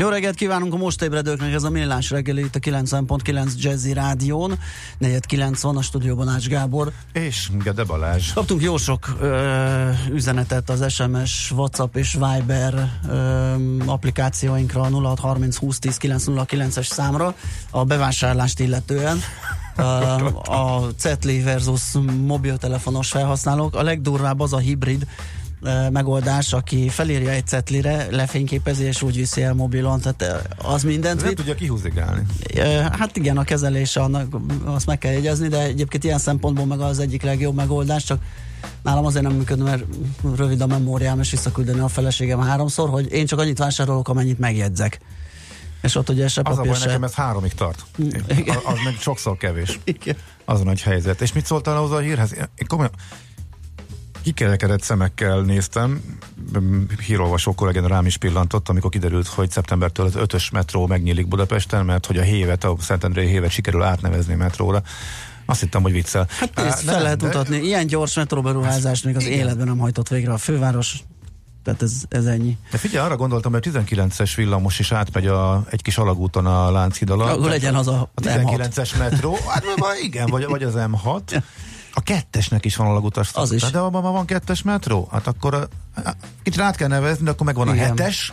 Jó reggelt kívánunk a most ébredőknek, ez a Millás reggeli itt a 90.9 Jazzy Rádión. 4.9 van a stúdióban Ács Gábor. És Gede Balázs. Kaptunk jó sok ö, üzenetet az SMS, WhatsApp és Viber ö, applikációinkra 0630 20 10 909-es számra a bevásárlást illetően. Uh, a Cetli versus mobiltelefonos felhasználók. A legdurvább az a hibrid, megoldás, aki felírja egy cetlire, lefényképezi és úgy viszi el mobilon, tehát az mindent Nem tudja kihúzigálni. Hát igen, a kezelése annak, azt meg kell jegyezni, de egyébként ilyen szempontból meg az egyik legjobb megoldás, csak nálam azért nem működne, mert rövid a memóriám, és visszaküldeni a feleségem háromszor, hogy én csak annyit vásárolok, amennyit megjegyzek. És ott ugye se Az a baj, se... nekem ez háromig tart. Igen. Az, az meg sokszor kevés. Igen. Az a nagy helyzet. És mit szóltál ahhoz a hírhez? Én komolyan, kikerekedett szemekkel néztem, hírolvasó kollégén rám is pillantott, amikor kiderült, hogy szeptembertől az ötös metró megnyílik Budapesten, mert hogy a hévet, a Szentendrei hévet sikerül átnevezni metróra. Azt hittem, hogy viccel. Hát ezt fel lehet mutatni. Ilyen gyors metróberuházást még az Igen. életben nem hajtott végre a főváros. Tehát ez, ez ennyi. De figyelj, arra gondoltam, hogy a 19-es villamos is átmegy a, egy kis alagúton a Lánchíd alatt. Akkor legyen az a, A M6. 19-es metró, hát igen, vagy, vagy az M6. A kettesnek is van alagútas Az is. De abban van kettes metró? Hát akkor a, kicsit át kell nevezni, de akkor megvan a Igen. hetes,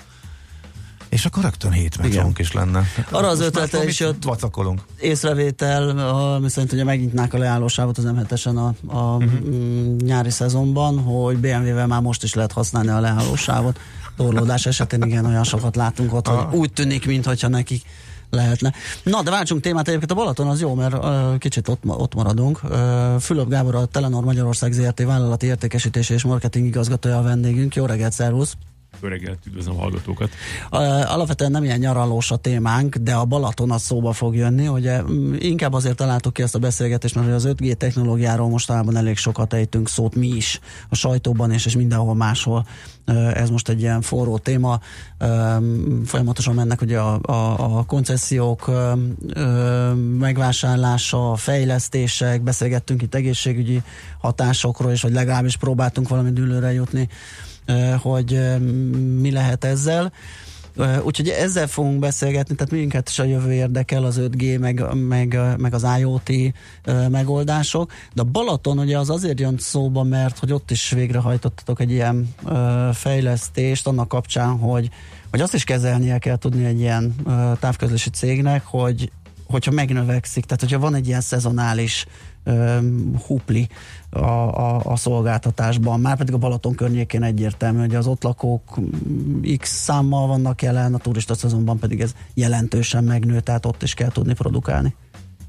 és akkor rögtön hét metrónk is lenne. Arra az ötlete is jött. Vacakolunk. észrevétel, a- mi szerint ugye megnyitnák a leállósávot az M7-esen a, a uh-huh. nyári szezonban, hogy BMW-vel már most is lehet használni a leállósávot. Torlódás esetén igen, olyan sokat látunk ott, hogy Ah. úgy tűnik, mintha nekik lehetne. Na, de váltsunk témát, egyébként a Balaton az jó, mert uh, kicsit ott, ott maradunk. Uh, Fülöp Gábor, a Telenor Magyarország ZRT vállalati értékesítési és marketing igazgatója a vendégünk. Jó reggelt, szervusz! Jó reggelt, üdvözlöm a hallgatókat. Alapvetően nem ilyen nyaralós a témánk, de a Balaton az szóba fog jönni. Ugye mm, inkább azért találtuk ki ezt a beszélgetést, mert az 5G technológiáról mostanában elég sokat ejtünk szót mi is a sajtóban és, és mindenhol máshol. Uh, Ez most egy ilyen forró téma. Um, Folyamatosan mennek ugye a, a, a koncesziók megvásárlása, fejlesztések, beszélgettünk itt egészségügyi hatásokról, és vagy legalábbis próbáltunk valami dűlőre jutni eh, hogy mi lehet ezzel. Úgyhogy ezzel fogunk beszélgetni, tehát minket is a jövő érdekel, az 5G, meg, meg, meg az IoT megoldások, de a Balaton ugye az azért jön szóba, mert hogy ott is végrehajtottatok egy ilyen fejlesztést annak kapcsán, hogy, hogy azt is kezelnie kell tudni egy ilyen távközlési cégnek, hogy hogyha megnövekszik, tehát hogyha van egy ilyen szezonális hupli a, a, a szolgáltatásban, már pedig a Balaton környékén egyértelmű, hogy az ott lakók x számmal vannak jelen, a turista szezonban pedig ez jelentősen megnő, tehát ott is kell tudni produkálni.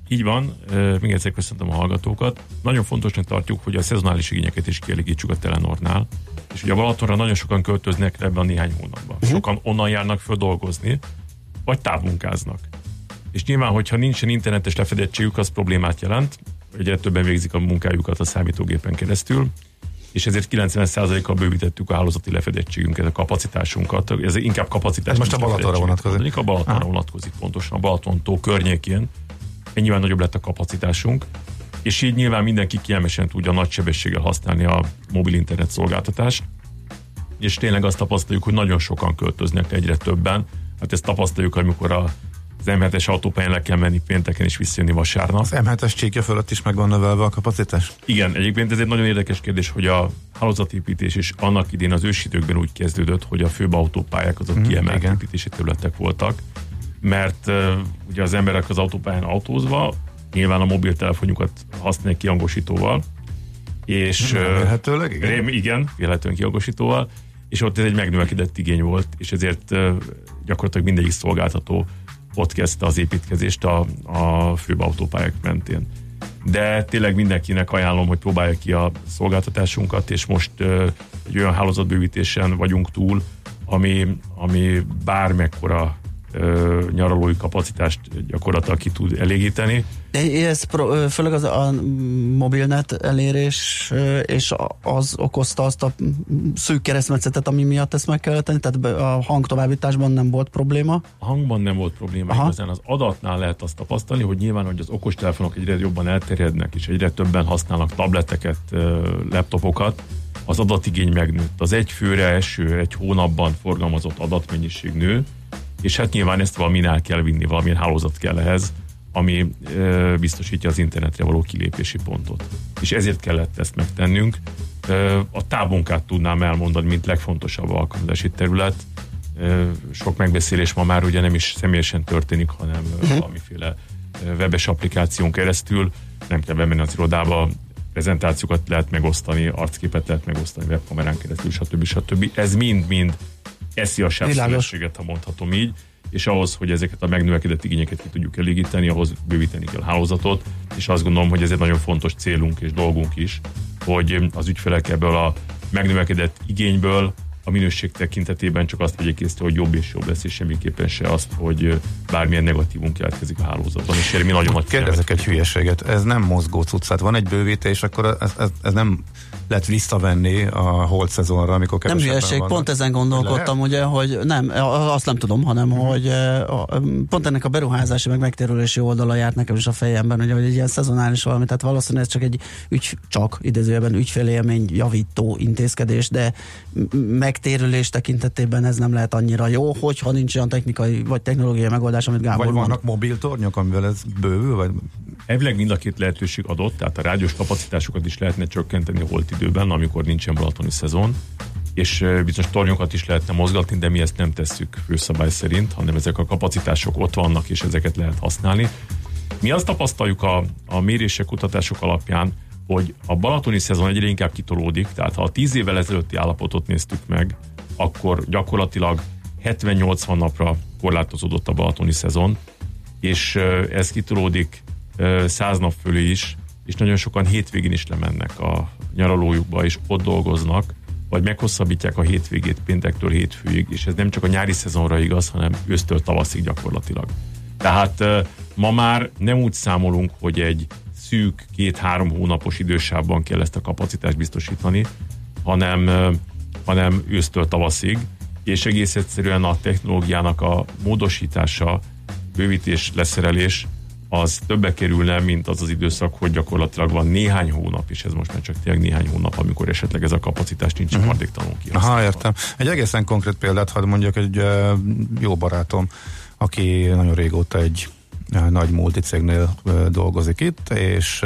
Így van, még egyszer köszöntöm a hallgatókat. Nagyon fontosnak tartjuk, hogy a szezonális igényeket is kielégítsük a Telenornál. És ugye a Balatonra nagyon sokan költöznek ebben a néhány hónapban. Uh-huh. Sokan onnan járnak föl dolgozni, vagy távmunkáznak. És nyilván, hogyha nincsen internetes lefedettségük, az problémát jelent. Ugye többen végzik a munkájukat a számítógépen keresztül, és ezért 90%-kal bővítettük a hálózati lefedettségünket, a kapacitásunkat. Ez inkább kapacitás. Ez most a Balatonra vonatkozik? A Balatonra Ah. vonatkozik pontosan, a Balaton-tó környékén. Ennyivel nagyobb lett a kapacitásunk, és így nyilván mindenki kielmesen tudja nagy sebességgel használni a mobil internet szolgáltatást, és tényleg azt tapasztaljuk, hogy nagyon sokan költöznek egyre többen. Hát ezt tapasztaljuk, amikor a az M7-es autópályán le kell menni pénteken és visszajönni vasárnap. Az M7-es csíkja fölött is meg van növelve a kapacitás? Igen, egyébként ez egy nagyon érdekes kérdés, hogy a hálózatépítés is annak idén az ősidőkben úgy kezdődött, hogy a főbb autópályák azok Mhm, kiemelt igen. építési területek voltak, mert uh, ugye az emberek az autópályán autózva nyilván a mobiltelefonjukat használják kiangosítóval, és Remélhetőleg, igen. Rém, igen, véletlenül kiangosítóval, és ott ez egy megnövekedett igény volt, és ezért uh, gyakorlatilag mindegyik szolgáltató ott kezdte az építkezést a, a főbb autópályák mentén. De tényleg mindenkinek ajánlom, hogy próbálja ki a szolgáltatásunkat, és most egy olyan hálózatbővítésen vagyunk túl, ami, ami bármekkora ö, nyaralói kapacitást gyakorlatilag ki tud elégíteni. De ez pro, főleg az a mobilnet elérés, és az okozta azt a szűk keresztmetszetet, ami miatt ezt meg kellett tenni, tehát a hangtovábbításban nem volt probléma? A hangban nem volt probléma, Aha. igazán az adatnál lehet azt tapasztalni, hogy nyilván, hogy az okostelefonok egyre jobban elterjednek, és egyre többen használnak tableteket, laptopokat, az adatigény megnőtt. Az egy főre eső, egy hónapban forgalmazott adatmennyiség nő, és hát nyilván ezt valaminál kell vinni, valamilyen hálózat kell ehhez, ami e, biztosítja az internetre való kilépési pontot. És ezért kellett ezt megtennünk. E, a távmunkát tudnám elmondani, mint legfontosabb alkalmazási terület. E, sok megbeszélés ma már ugye nem is személyesen történik, hanem uh-huh. valamiféle webes applikáción keresztül. Nem kell bemenni az irodába, prezentációkat lehet megosztani, arcképet lehet megosztani webkamerán keresztül, stb. stb. Ez mind-mind eszi a sávszélességet, ha mondhatom így, és ahhoz, hogy ezeket a megnövekedett igényeket ki tudjuk elégíteni, ahhoz bővíteni kell a hálózatot, és azt gondolom, hogy ez egy nagyon fontos célunk és dolgunk is, hogy az ügyfelek ebből a megnövekedett igényből a minőség tekintetében csak azt vegyék észre, hogy jobb és jobb lesz, és semmiképpen se azt, hogy bármilyen negatívum keletkezik a hálózatban. És erre mi nagyon nagy Kérdezek egy hülyeséget, ez nem mozgó cuccát, van egy bővítés, akkor ez, ez, ez nem lehet visszavenni a holt szezonra, amikor Nem hülyeség, vannak. pont ezen gondolkodtam, ugye, hogy nem, azt nem tudom, hanem, hmm. hogy pont ennek a beruházási meg megtérülési oldala járt nekem is a fejemben, ugye, hogy egy ilyen szezonális valami, tehát valószínűleg ez csak egy ügy, csak idézőjelben ügyfélélmény javító intézkedés, de megtérülés tekintetében ez nem lehet annyira jó, hogyha nincs olyan technikai vagy technológiai megoldás, amit Gábor Vagy vannak mond. mobil tornyok, amivel ez bővül, vagy Elvileg mind a két lehetőség adott, tehát a rádiós kapacitásokat is lehetne csökkenteni holt időben, amikor nincsen balatoni szezon, és bizonyos tornyokat is lehetne mozgatni, de mi ezt nem tesszük főszabály szerint, hanem ezek a kapacitások ott vannak, és ezeket lehet használni. Mi azt tapasztaljuk a, a mérések, kutatások alapján, hogy a balatoni szezon egyre inkább kitolódik, tehát ha a 10 évvel ezelőtti állapotot néztük meg, akkor gyakorlatilag 70-80 napra korlátozódott a balatoni szezon, és ez kitolódik száz nap fölé is, és nagyon sokan hétvégén is lemennek a nyaralójukba, és ott dolgoznak, vagy meghosszabbítják a hétvégét péntektől hétfőig, és ez nem csak a nyári szezonra igaz, hanem ősztől tavaszig gyakorlatilag. Tehát ma már nem úgy számolunk, hogy egy szűk két-három hónapos idősávban kell ezt a kapacitást biztosítani, hanem, hanem ősztől tavaszig, és egész egyszerűen a technológiának a módosítása, bővítés, leszerelés az többe kerülne, mint az az időszak, hogy gyakorlatilag van néhány hónap, és ez most már csak tényleg néhány hónap, amikor esetleg ez a kapacitás nincs uh-huh. maradéktalanul ki. Aha, értem. Egy egészen konkrét példát hadd mondjak, egy jó barátom, aki nagyon régóta egy nagy multicégnél dolgozik itt, és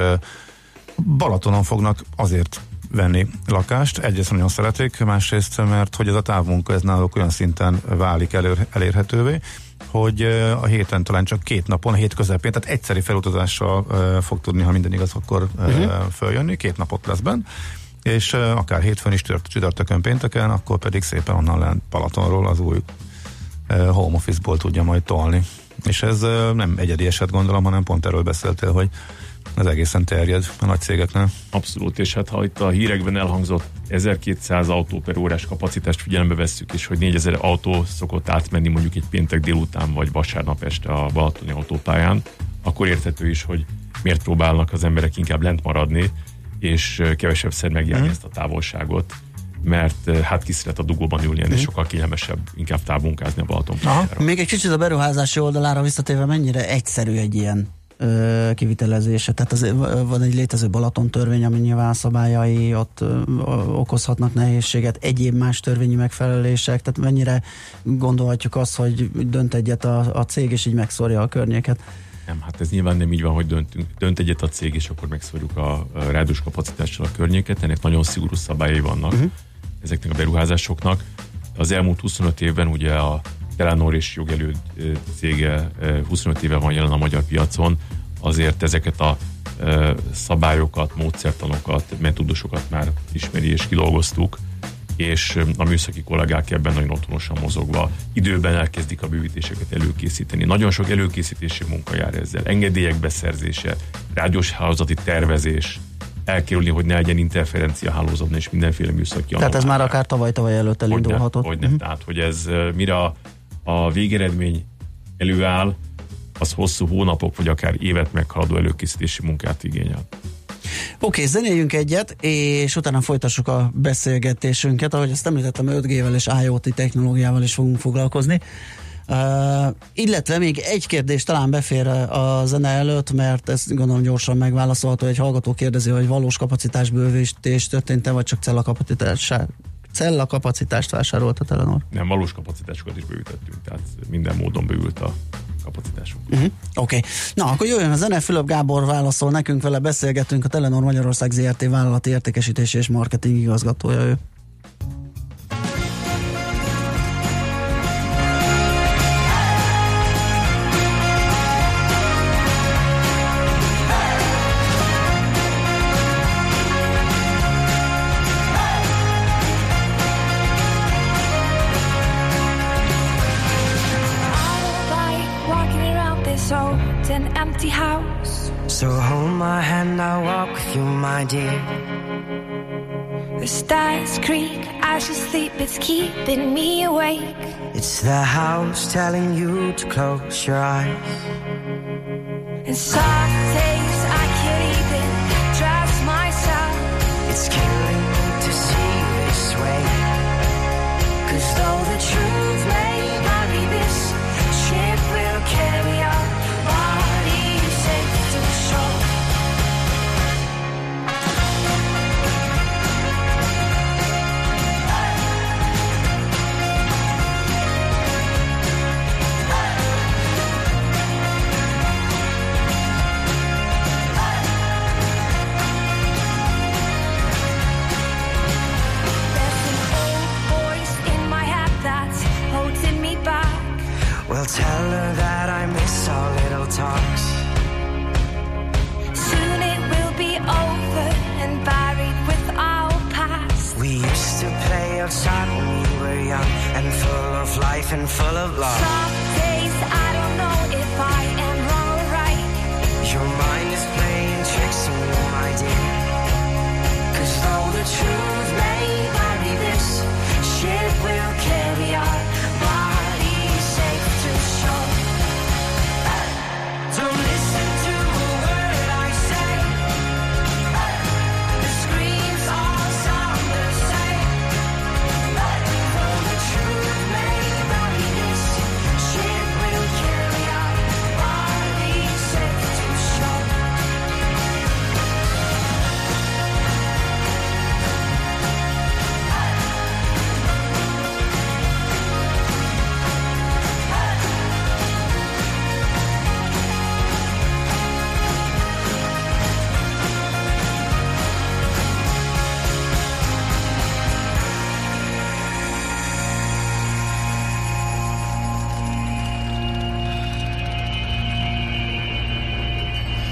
Balatonon fognak azért venni lakást. Egyrészt nagyon szeretik, másrészt, mert hogy ez a távmunka ez náluk olyan szinten válik elérhetővé, hogy a héten talán csak két napon, a hét közepén, tehát egyszeri felutazással fog tudni, ha minden igaz, akkor uh-huh. följönni, két napot lesz benne és akár hétfőn is csütörtökön, pénteken, akkor pedig szépen onnan lent Palatonról az új home office-ból tudja majd tolni. És ez nem egyedi eset gondolom, hanem pont erről beszéltél, hogy ez egészen terjed a nagy cégeknél. Abszolút, és hát ha itt a hírekben elhangzott 1200 autó per órás kapacitást figyelembe vesszük, és hogy 4000 autó szokott átmenni mondjuk egy péntek délután vagy vasárnap este a Balatoni autópályán, akkor érthető is, hogy miért próbálnak az emberek inkább lent maradni, és kevesebb szer megjárni mm. ezt a távolságot mert hát ki szeret a dugóban ülni, és mm. sokkal kényelmesebb inkább távmunkázni a Balaton. Még egy kicsit a beruházási oldalára visszatérve, mennyire egyszerű egy ilyen kivitelezése. Tehát az, van egy létező Balaton törvény, ami nyilván szabályai ott okozhatnak nehézséget, egyéb más törvényi megfelelések, tehát mennyire gondolhatjuk azt, hogy dönt egyet a, a cég, és így megszórja a környéket. Nem, hát ez nyilván nem így van, hogy döntünk, dönt egyet a cég, és akkor megszorjuk a, a rádiós kapacitással a környéket. Ennek nagyon szigorú szabályai vannak uh-huh. ezeknek a beruházásoknak. Az elmúlt 25 évben ugye a Telenor és jogelő cége 25 éve van jelen a magyar piacon, azért ezeket a szabályokat, módszertanokat, metódusokat már ismeri és kidolgoztuk, és a műszaki kollégák ebben nagyon otthonosan mozogva időben elkezdik a bővítéseket előkészíteni. Nagyon sok előkészítési munka jár ezzel. Engedélyek beszerzése, rádiós hálózati tervezés, elkerülni, hogy ne legyen interferencia hálózatban és mindenféle műszaki Tehát ez már akár tavaly-tavaly előtt elindulhatott. Hogy ne, hogy ne. Uh-huh. Tehát, hogy ez mire a a végeredmény előáll, az hosszú hónapok, vagy akár évet meghaladó előkészítési munkát igényel. Oké, okay, zenéljünk egyet, és utána folytassuk a beszélgetésünket. Ahogy azt említettem, 5G-vel és IoT technológiával is fogunk foglalkozni. Uh, illetve még egy kérdés talán befér a zene előtt, mert ezt gondolom gyorsan megválaszolható. Egy hallgató kérdezi, hogy valós kapacitásbővítés történt-e, vagy csak cella kapacitás cella kapacitást vásárolt a Telenor? Nem, valós kapacitásokat is bővítettünk, tehát minden módon bővült a kapacitásunk. Uh-huh. Oké. Okay. Na, akkor jöjjön a zene, Fülöp Gábor válaszol nekünk, vele beszélgetünk, a Telenor Magyarország ZRT vállalati értékesítési és marketing igazgatója ő. My dear. The stars creak as you sleep, it's keeping me awake. It's the house telling you to close your eyes. And some days I can't even trust myself. It's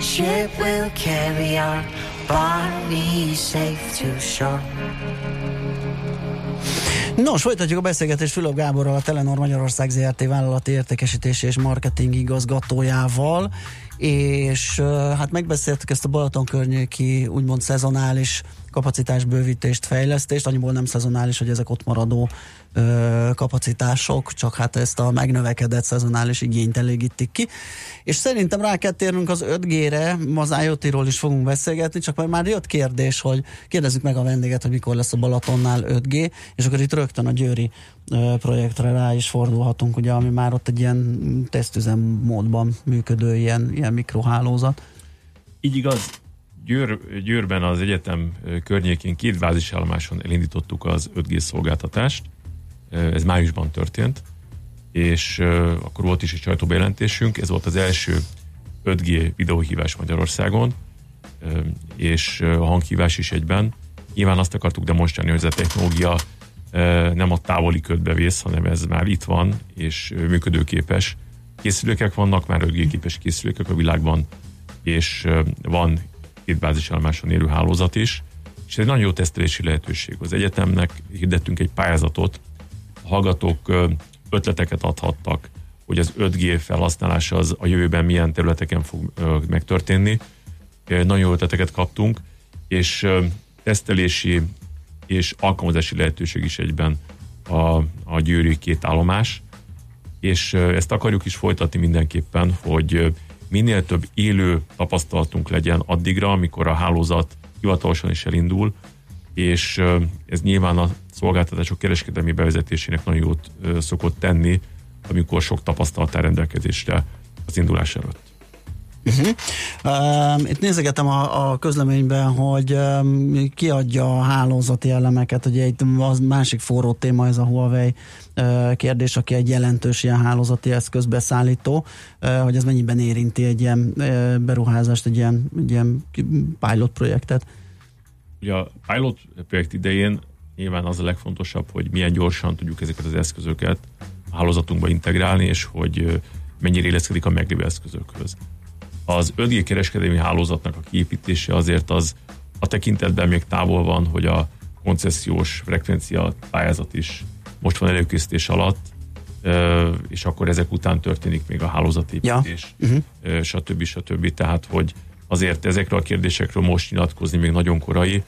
ship will carry our bodies safe to shore. Nos, folytatjuk a beszélgetést Fülöp Gáborral, a Telenor Magyarország ZRT vállalati értékesítési és marketing igazgatójával, és hát megbeszéltük ezt a Balaton környéki úgymond szezonális kapacitásbővítést, fejlesztést, annyiból nem szezonális, hogy ezek ott maradó ö, kapacitások, csak hát ezt a megnövekedett szezonális igényt elégítik ki. És szerintem rá kell térnünk az 5G-re, az IoT-ról is fogunk beszélgetni, csak már jött kérdés, hogy kérdezzük meg a vendéget, hogy mikor lesz a Balatonnál 5G, és akkor itt rögtön a Győri ö, projektre rá is fordulhatunk, ugye, ami már ott egy ilyen tesztüzem módban működő ilyen, ilyen mikrohálózat. Így igaz, Győr, Győrben az egyetem környékén két bázisállomáson elindítottuk az 5G szolgáltatást. Ez májusban történt, és akkor volt is egy sajtóbejelentésünk. Ez volt az első 5G videóhívás Magyarországon, és a hanghívás is egyben. Nyilván azt akartuk demonstrálni, hogy ez a technológia nem a távoli ködbe vész, hanem ez már itt van, és működőképes. Készülékek vannak, már 5G képes készülékek a világban, és van két bázisállomáson érő hálózat is, és egy nagyon jó tesztelési lehetőség. Az egyetemnek hirdettünk egy pályázatot, a hallgatók ötleteket adhattak, hogy az 5G felhasználása az a jövőben milyen területeken fog megtörténni. Nagyon jó ötleteket kaptunk, és tesztelési és alkalmazási lehetőség is egyben a, a győri két állomás, és ezt akarjuk is folytatni mindenképpen, hogy minél több élő tapasztalatunk legyen addigra, amikor a hálózat hivatalosan is elindul, és ez nyilván a szolgáltatások kereskedelmi bevezetésének nagyon jót szokott tenni, amikor sok tapasztalat rendelkezésre az indulás előtt. Uh-huh. Uh, itt nézegetem a, a közleményben, hogy um, kiadja a hálózati elemeket, ugye az másik forró téma ez a Huawei uh, kérdés, aki egy jelentős ilyen hálózati eszközbeszállító, uh, hogy ez mennyiben érinti egy ilyen uh, beruházást, egy ilyen, egy ilyen pilot projektet. Ugye a pilot projekt idején nyilván az a legfontosabb, hogy milyen gyorsan tudjuk ezeket az eszközöket a hálózatunkba integrálni, és hogy mennyire illeszkedik a meglévő eszközökhöz az 5G kereskedelmi hálózatnak a kiépítése azért az a tekintetben még távol van, hogy a koncesziós frekvencia pályázat is most van előkészítés alatt, és akkor ezek után történik még a hálózatépítés, ja. uh-huh. stb. stb. Tehát, hogy azért ezekről a kérdésekről most nyilatkozni még nagyon korai.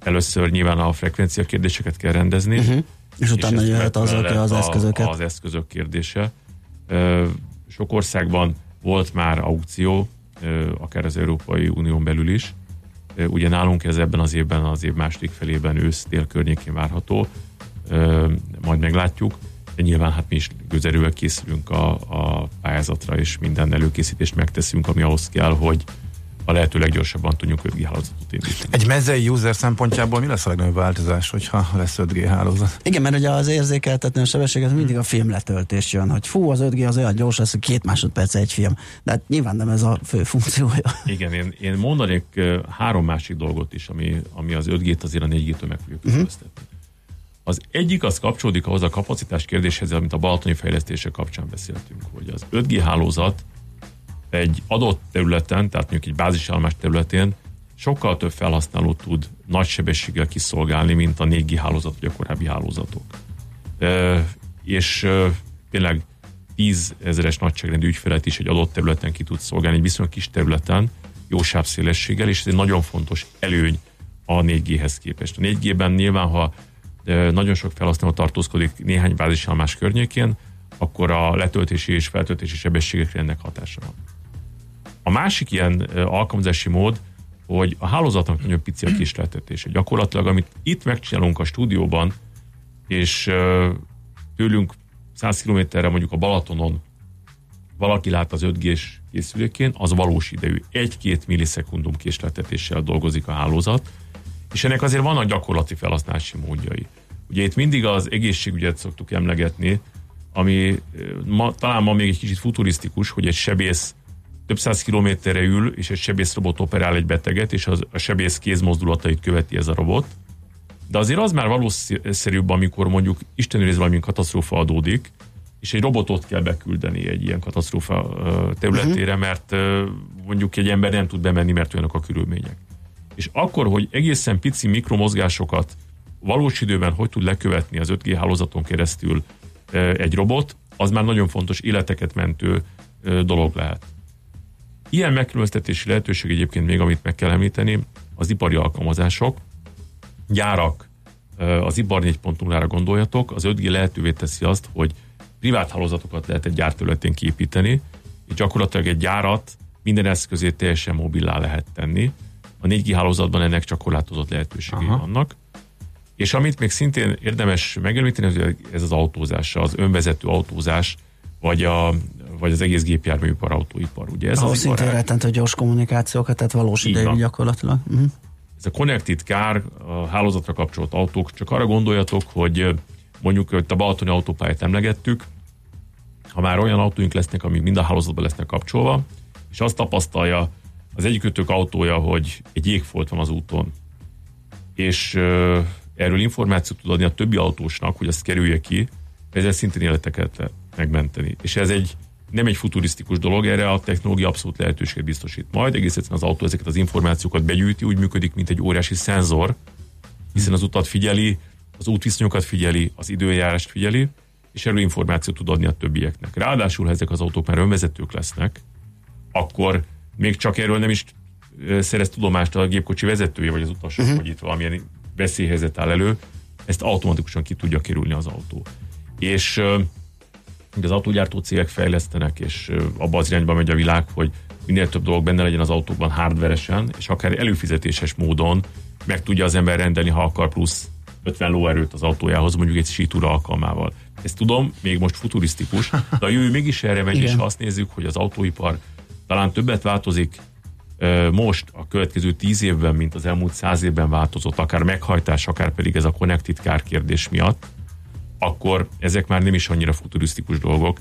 Először nyilván a frekvencia kérdéseket kell rendezni. Uh-huh. És utána jöhet az, az eszközöket. Az eszközök kérdése. Sok országban volt már aukció, akár az Európai Unión belül is. Ugye nálunk ez ebben az évben, az év második felében ősz-tél környékén várható, majd meglátjuk. De nyilván hát mi is gőzerővel készülünk a, a pályázatra, és minden előkészítést megteszünk, ami ahhoz kell, hogy a lehető leggyorsabban tudjuk 5G hálózatot indítani. Egy mezei user szempontjából mi lesz a legnagyobb változás, hogyha lesz 5G hálózat? Igen, mert ugye az érzékeltető a sebességet mindig a filmletöltés jön, hogy fú, az 5G az olyan gyors lesz, hogy két másodperc egy film. De hát nyilván nem ez a fő funkciója. Igen, én, én mondanék három másik dolgot is, ami, ami az 5G-t azért a 4G-től meg fogjuk uh-huh. Az egyik az kapcsolódik ahhoz a kapacitás kérdéshez, amit a balatoni fejlesztése kapcsán beszéltünk, hogy az 5G hálózat egy adott területen, tehát mondjuk egy bázisállomás területén sokkal több felhasználó tud nagy sebességgel kiszolgálni, mint a 4G hálózat vagy a korábbi hálózatok. E, és e, tényleg 10 ezeres nagyságrendű ügyfelet is egy adott területen ki tud szolgálni, egy viszonylag kis területen, jó sávszélességgel, és ez egy nagyon fontos előny a 4G-hez képest. A 4G-ben nyilván, ha nagyon sok felhasználó tartózkodik néhány bázisállomás környékén, akkor a letöltési és feltöltési sebességekre ennek hatása van. A másik ilyen alkalmazási mód, hogy a hálózatnak nagyon pici a kisleltetése. Gyakorlatilag, amit itt megcsinálunk a stúdióban, és tőlünk 100 kilométerre mondjuk a Balatonon valaki lát az 5G-s készülékén, az valós idejű. Egy-két millisekundum késleltetéssel dolgozik a hálózat, és ennek azért vannak gyakorlati felhasználási módjai. Ugye itt mindig az egészségügyet szoktuk emlegetni, ami ma, talán ma még egy kicsit futurisztikus, hogy egy sebész több száz kilométerre ül, és egy sebészrobot operál egy beteget, és az, a sebész kézmozdulatait követi ez a robot. De azért az már valószínűbb, amikor mondjuk Isten őriz valami katasztrófa adódik, és egy robotot kell beküldeni egy ilyen katasztrófa területére, uh-huh. mert mondjuk egy ember nem tud bemenni, mert olyanok a körülmények. És akkor, hogy egészen pici mikromozgásokat valós időben hogy tud lekövetni az 5G hálózaton keresztül egy robot, az már nagyon fontos életeket mentő dolog lehet. Ilyen megkülönböztetési lehetőség egyébként még, amit meg kell említeni, az ipari alkalmazások, gyárak, az ipar 4.0-ra gondoljatok, az 5G lehetővé teszi azt, hogy privát hálózatokat lehet egy gyárterületén kiépíteni, és gyakorlatilag egy gyárat minden eszközét teljesen mobilá lehet tenni. A 4G hálózatban ennek csak korlátozott lehetőségei Aha. vannak. És amit még szintén érdemes megemlíteni, hogy ez az autózás, az önvezető autózás, vagy, a, vagy az egész gépjárműipar, autóipar. Ugye ez Ahol az szintén rettentő gyors kommunikációkat, tehát valós idejű gyakorlatilag. Uh-huh. Ez a connected car, a hálózatra kapcsolt autók, csak arra gondoljatok, hogy mondjuk hogy a Balatoni autópályát emlegettük, ha már olyan autóink lesznek, amik mind a hálózatban lesznek kapcsolva, és azt tapasztalja az egyikőtök autója, hogy egy jégfolt van az úton, és uh, erről információt tud adni a többi autósnak, hogy azt kerülje ki, ezzel szintén életeket megmenteni. És ez egy nem egy futurisztikus dolog, erre a technológia abszolút lehetőséget biztosít. Majd egész egyszerűen az autó ezeket az információkat begyűjti, úgy működik, mint egy óriási szenzor, hiszen az utat figyeli, az útviszonyokat figyeli, az időjárást figyeli, és erről információt tud adni a többieknek. Ráadásul, ha ezek az autók már önvezetők lesznek, akkor még csak erről nem is szerez tudomást a gépkocsi vezetője, vagy az utasok, uh-huh. hogy itt valamilyen veszélyhelyzet áll elő, ezt automatikusan ki tudja kerülni az autó. És az autógyártó cégek fejlesztenek, és abba az irányba megy a világ, hogy minél több dolog benne legyen az autókban hardveresen, és akár előfizetéses módon meg tudja az ember rendelni, ha akar plusz 50 lóerőt az autójához, mondjuk egy sítúra alkalmával. Ezt tudom, még most futurisztikus, de a jövő mégis erre megy, Igen. és ha azt nézzük, hogy az autóipar talán többet változik most a következő tíz évben, mint az elmúlt száz évben változott, akár meghajtás, akár pedig ez a connected car kérdés miatt, akkor ezek már nem is annyira futurisztikus dolgok,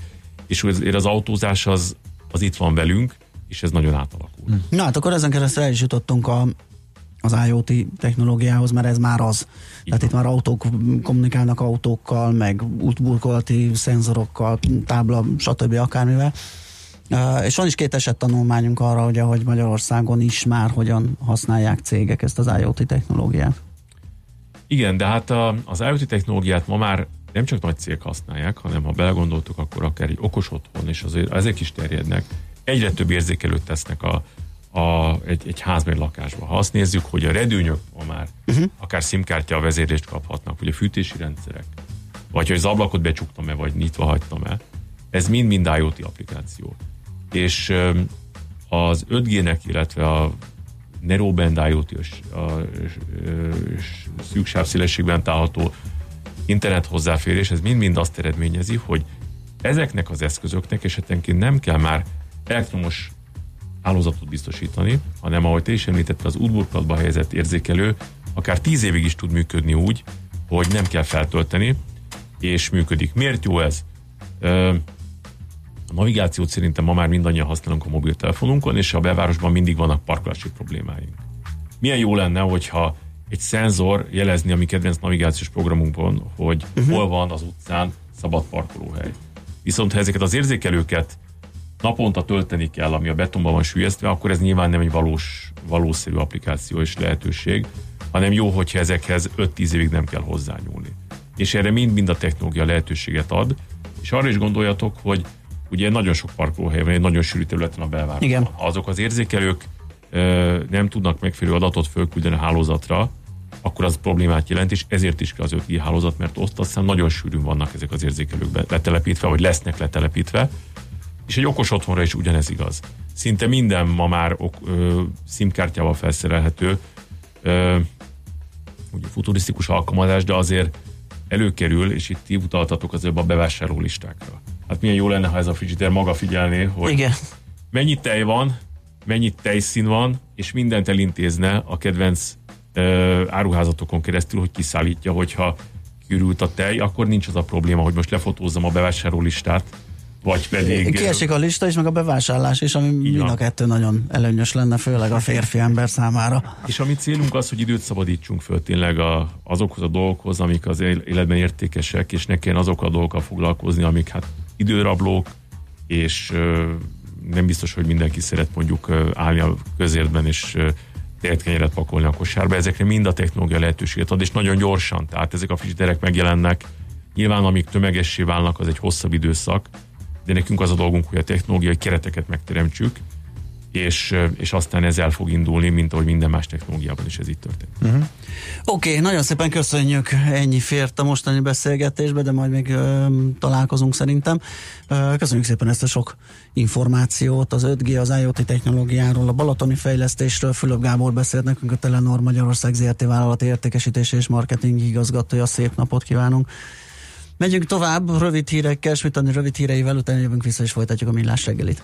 és azért az autózás az, az itt van velünk, és ez nagyon átalakul. Hm. Na hát akkor ezen keresztül el is jutottunk a, az IoT technológiához, mert ez már az. Itt Tehát itt már autók kommunikálnak autókkal, meg útburkolati szenzorokkal, tábla, stb. akármivel. Uh, és van is két eset tanulmányunk arra, hogy ahogy Magyarországon is már hogyan használják cégek ezt az IoT technológiát. Igen, de hát a, az IoT technológiát ma már nem csak nagy cégek használják, hanem ha belegondoltok, akkor akár egy okos otthon, és azért ezek is terjednek, egyre több érzékelőt tesznek a, a, egy, egy házban, lakásba. Ha azt nézzük, hogy a redőnyök ma már uh-huh. akár szimkártya a vezérést kaphatnak, vagy a fűtési rendszerek, vagy hogy az ablakot becsuktam-e, vagy nyitva hagytam-e, ez mind-mind IoT applikáció. És az 5G-nek, illetve a Narrowband IoT, a, a, a, a szűk sávszélességben található internet hozzáférés, ez mind-mind azt eredményezi, hogy ezeknek az eszközöknek esetenként nem kell már elektromos hálózatot biztosítani, hanem ahogy te is említette, az útburkolatba helyezett érzékelő akár tíz évig is tud működni úgy, hogy nem kell feltölteni, és működik. Miért jó ez? A navigációt szerintem ma már mindannyian használunk a mobiltelefonunkon, és a belvárosban mindig vannak parkolási problémáink. Milyen jó lenne, hogyha egy szenzor jelezni a mi kedvenc navigációs programunkban, hogy uh-huh. hol van az utcán szabad parkolóhely. Viszont ha ezeket az érzékelőket naponta tölteni kell, ami a betonban van sűjesztve, akkor ez nyilván nem egy valós, valószerű applikáció és lehetőség, hanem jó, hogyha ezekhez 5-10 évig nem kell hozzányúlni. És erre mind-mind a technológia lehetőséget ad, és arra is gondoljatok, hogy ugye nagyon sok parkolóhely van, egy nagyon sűrű területen a belvárosban. Igen. Azok az érzékelők nem tudnak megfelelő adatot fölküldeni a hálózatra, akkor az problémát jelent, és ezért is kell az 5G hálózat, mert ott aztán nagyon sűrűn vannak ezek az érzékelők letelepítve, vagy lesznek letelepítve, és egy okos otthonra is ugyanez igaz. Szinte minden ma már ok, ö, szimkártyával felszerelhető, ö, ugye futurisztikus alkalmazás, de azért előkerül, és itt ti utaltatok az a bevásárló listákra. Hát milyen jó lenne, ha ez a frigider maga figyelné, hogy Igen. mennyi tej van, mennyi tejszín van, és mindent elintézne a kedvenc ö, áruházatokon keresztül, hogy kiszállítja, hogyha kiürült a tej, akkor nincs az a probléma, hogy most lefotózzam a bevásárló listát, vagy pedig... Kiesik a lista is, meg a bevásárlás is, ami mind a kettő nagyon előnyös lenne, főleg a férfi ember számára. És a mi célunk az, hogy időt szabadítsunk föl tényleg a, azokhoz a dolgokhoz, amik az életben értékesek, és ne kelljen azokkal a dolgokkal foglalkozni, amik hát időrablók, és nem biztos, hogy mindenki szeret mondjuk állni a közértben, és kenyeret pakolni a kosárba. Ezekre mind a technológia lehetőséget ad, és nagyon gyorsan. Tehát ezek a frigiderek megjelennek. Nyilván, amíg tömegessé válnak, az egy hosszabb időszak, de nekünk az a dolgunk, hogy a technológiai kereteket megteremtsük, és, és aztán ez el fog indulni, mint ahogy minden más technológiában is ez így történt. Uh-huh. Oké, okay, nagyon szépen köszönjük, ennyi fért a mostani beszélgetésbe, de majd még ö, találkozunk szerintem. Ö, köszönjük szépen ezt a sok információt az 5G, az IoT technológiáról, a balatoni fejlesztésről. Fülöp Gábor beszélt nekünk a Telenor Magyarország ZRT vállalat értékesítési és marketing igazgatója. Szép napot kívánunk! Megyünk tovább, rövid hírekkel, Smitani rövid híreivel, utána jövünk vissza és folytatjuk a millás reggelit.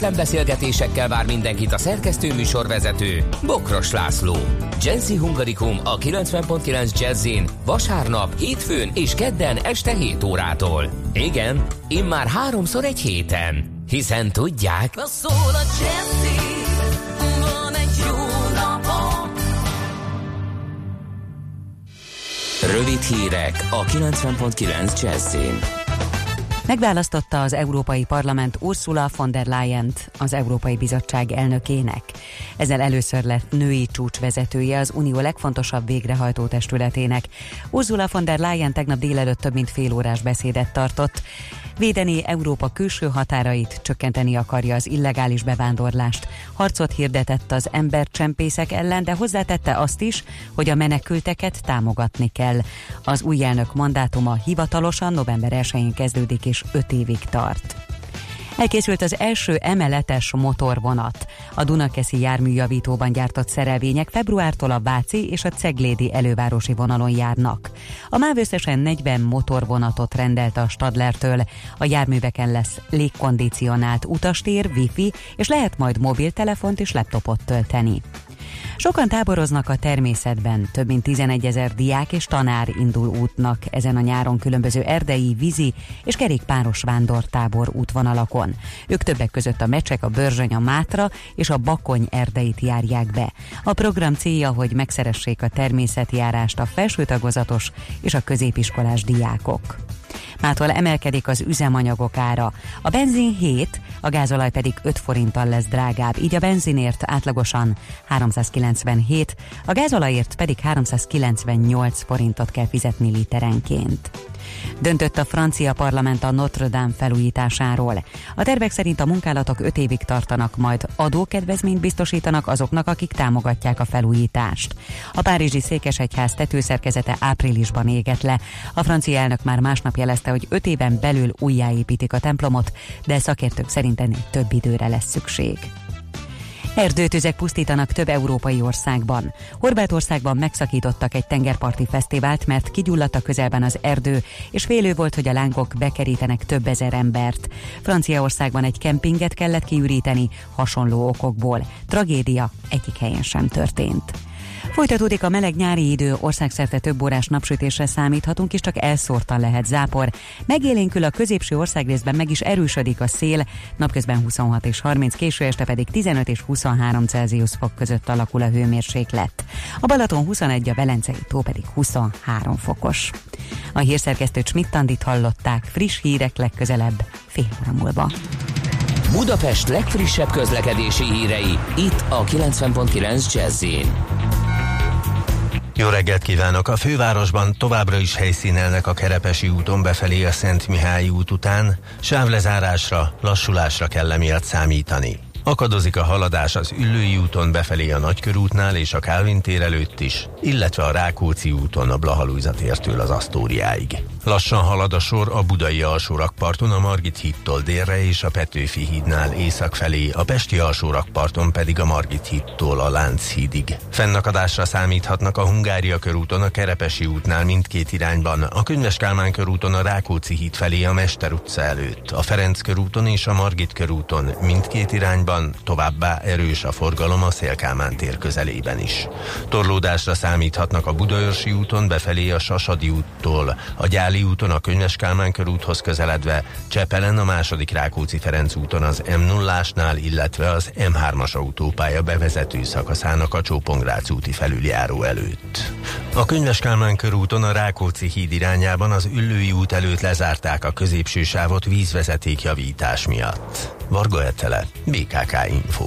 kötetlen beszélgetésekkel vár mindenkit a szerkesztő műsorvezető, Bokros László. Jazzy Hungarikum a 90.9 Jazzin vasárnap, hétfőn és kedden este 7 órától. Igen, immár háromszor egy héten. Hiszen tudják... Szól a jazzy, van egy jó napom. Rövid hírek a 90.9 Jazzin. Megválasztotta az Európai Parlament Ursula von der Leyen-t az Európai Bizottság elnökének. Ezzel először lett női csúcsvezetője az Unió legfontosabb végrehajtó testületének. Ursula von der Leyen tegnap délelőtt több mint fél órás beszédet tartott. Védeni Európa külső határait, csökkenteni akarja az illegális bevándorlást. Harcot hirdetett az embercsempészek ellen, de hozzátette azt is, hogy a menekülteket támogatni kell. Az új elnök mandátuma hivatalosan november 1-én kezdődik és 5 évig tart. Elkészült az első emeletes motorvonat. A Dunakeszi járműjavítóban gyártott szerelvények februártól a Váci és a Ceglédi elővárosi vonalon járnak. A MÁV összesen 40 motorvonatot rendelt a Stadlertől. A járműveken lesz légkondicionált utastér, wifi, és lehet majd mobiltelefont és laptopot tölteni. Sokan táboroznak a természetben, több mint 11 ezer diák és tanár indul útnak ezen a nyáron különböző erdei, vízi és kerékpáros vándortábor útvonalakon. Ők többek között a Mecsek, a Börzsöny, a Mátra és a Bakony erdeit járják be. A program célja, hogy megszeressék a természetjárást a felső tagozatos és a középiskolás diákok. Mától emelkedik az üzemanyagok ára. A benzin 7, a gázolaj pedig 5 forinttal lesz drágább, így a benzinért átlagosan 397, a gázolajért pedig 398 forintot kell fizetni literenként. Döntött a francia parlament a Notre Dame felújításáról. A tervek szerint a munkálatok 5 évig tartanak, majd adókedvezményt biztosítanak azoknak, akik támogatják a felújítást. A Párizsi Székesegyház tetőszerkezete áprilisban égett le. A francia elnök már másnap jelezte, hogy 5 éven belül újjáépítik a templomot, de szakértők szerint ennél több időre lesz szükség. Erdőtüzek pusztítanak több európai országban. Horvátországban megszakítottak egy tengerparti fesztivált, mert kigyulladt a közelben az erdő, és félő volt, hogy a lángok bekerítenek több ezer embert. Franciaországban egy kempinget kellett kiüríteni hasonló okokból. Tragédia egyik helyen sem történt. Folytatódik a meleg nyári idő, országszerte több órás napsütésre számíthatunk, és csak elszórtan lehet zápor. Megélénkül a középső országrészben meg is erősödik a szél, napközben 26 és 30, késő este pedig 15 és 23 Celsius fok között alakul a hőmérséklet. A Balaton 21, a Velencei tó pedig 23 fokos. A hírszerkesztő Csmittandit hallották, friss hírek legközelebb, fél óra múlva. Budapest legfrissebb közlekedési hírei, itt a 90.9 jazz jó reggelt kívánok! A fővárosban továbbra is helyszínelnek a Kerepesi úton befelé a Szent Mihály út után, sávlezárásra, lassulásra kell emiatt számítani. Akadozik a haladás az Üllői úton befelé a Nagykörútnál és a Kálvin tér előtt is, illetve a Rákóczi úton a Blahalújza tértől az Asztóriáig. Lassan halad a sor a budai alsórakparton a Margit hídtól délre és a Petőfi hídnál észak felé, a Pesti alsórakparton pedig a Margit hídtól a Lánchídig. Fennakadásra számíthatnak a Hungária körúton a Kerepesi útnál mindkét irányban, a Könyves Kálmán körúton a Rákóczi híd felé a Mester utca előtt, a Ferenc körúton és a Margit körúton mindkét irányban, továbbá erős a forgalom a Szélkámán tér közelében is. Torlódásra számíthatnak a Budaörsi úton befelé a Sasadi úttól, a Gyár Váli úton a Könyves Kálmán körúthoz közeledve, Csepelen a második Rákóczi Ferenc úton az m 0 illetve az M3-as autópálya bevezető szakaszának a Csópongrác úti felüljáró előtt. A Könyves Kálmán körúton a Rákóczi híd irányában az Üllői út előtt lezárták a középső sávot vízvezeték javítás miatt. Varga Etele, BKK Info.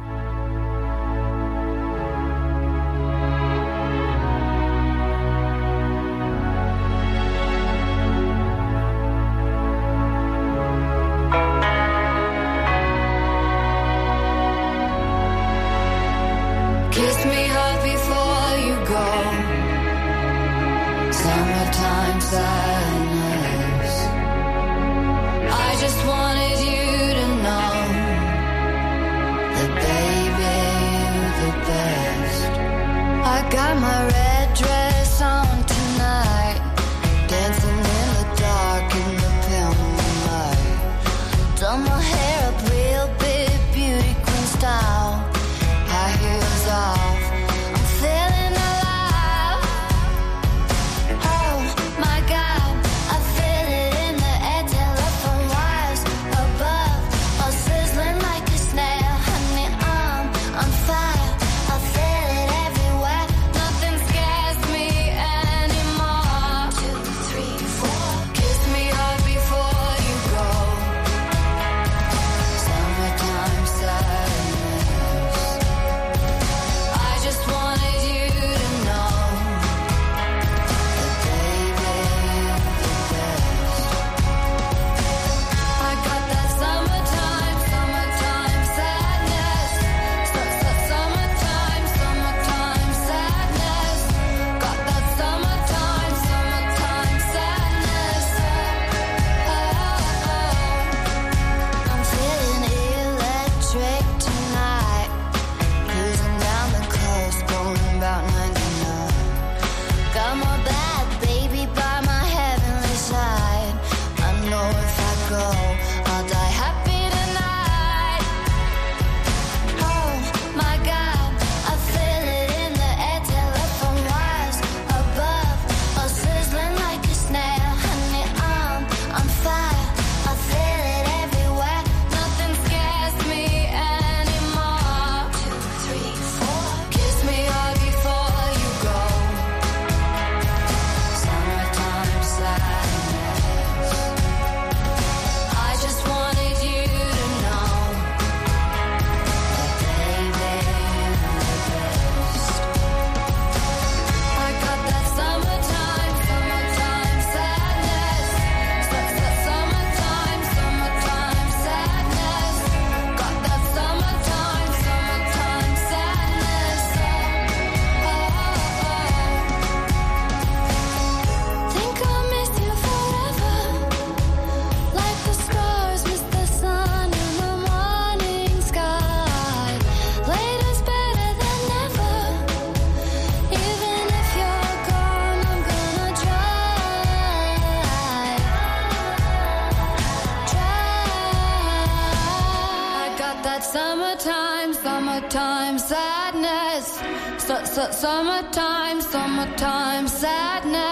Summertime, summertime sadness.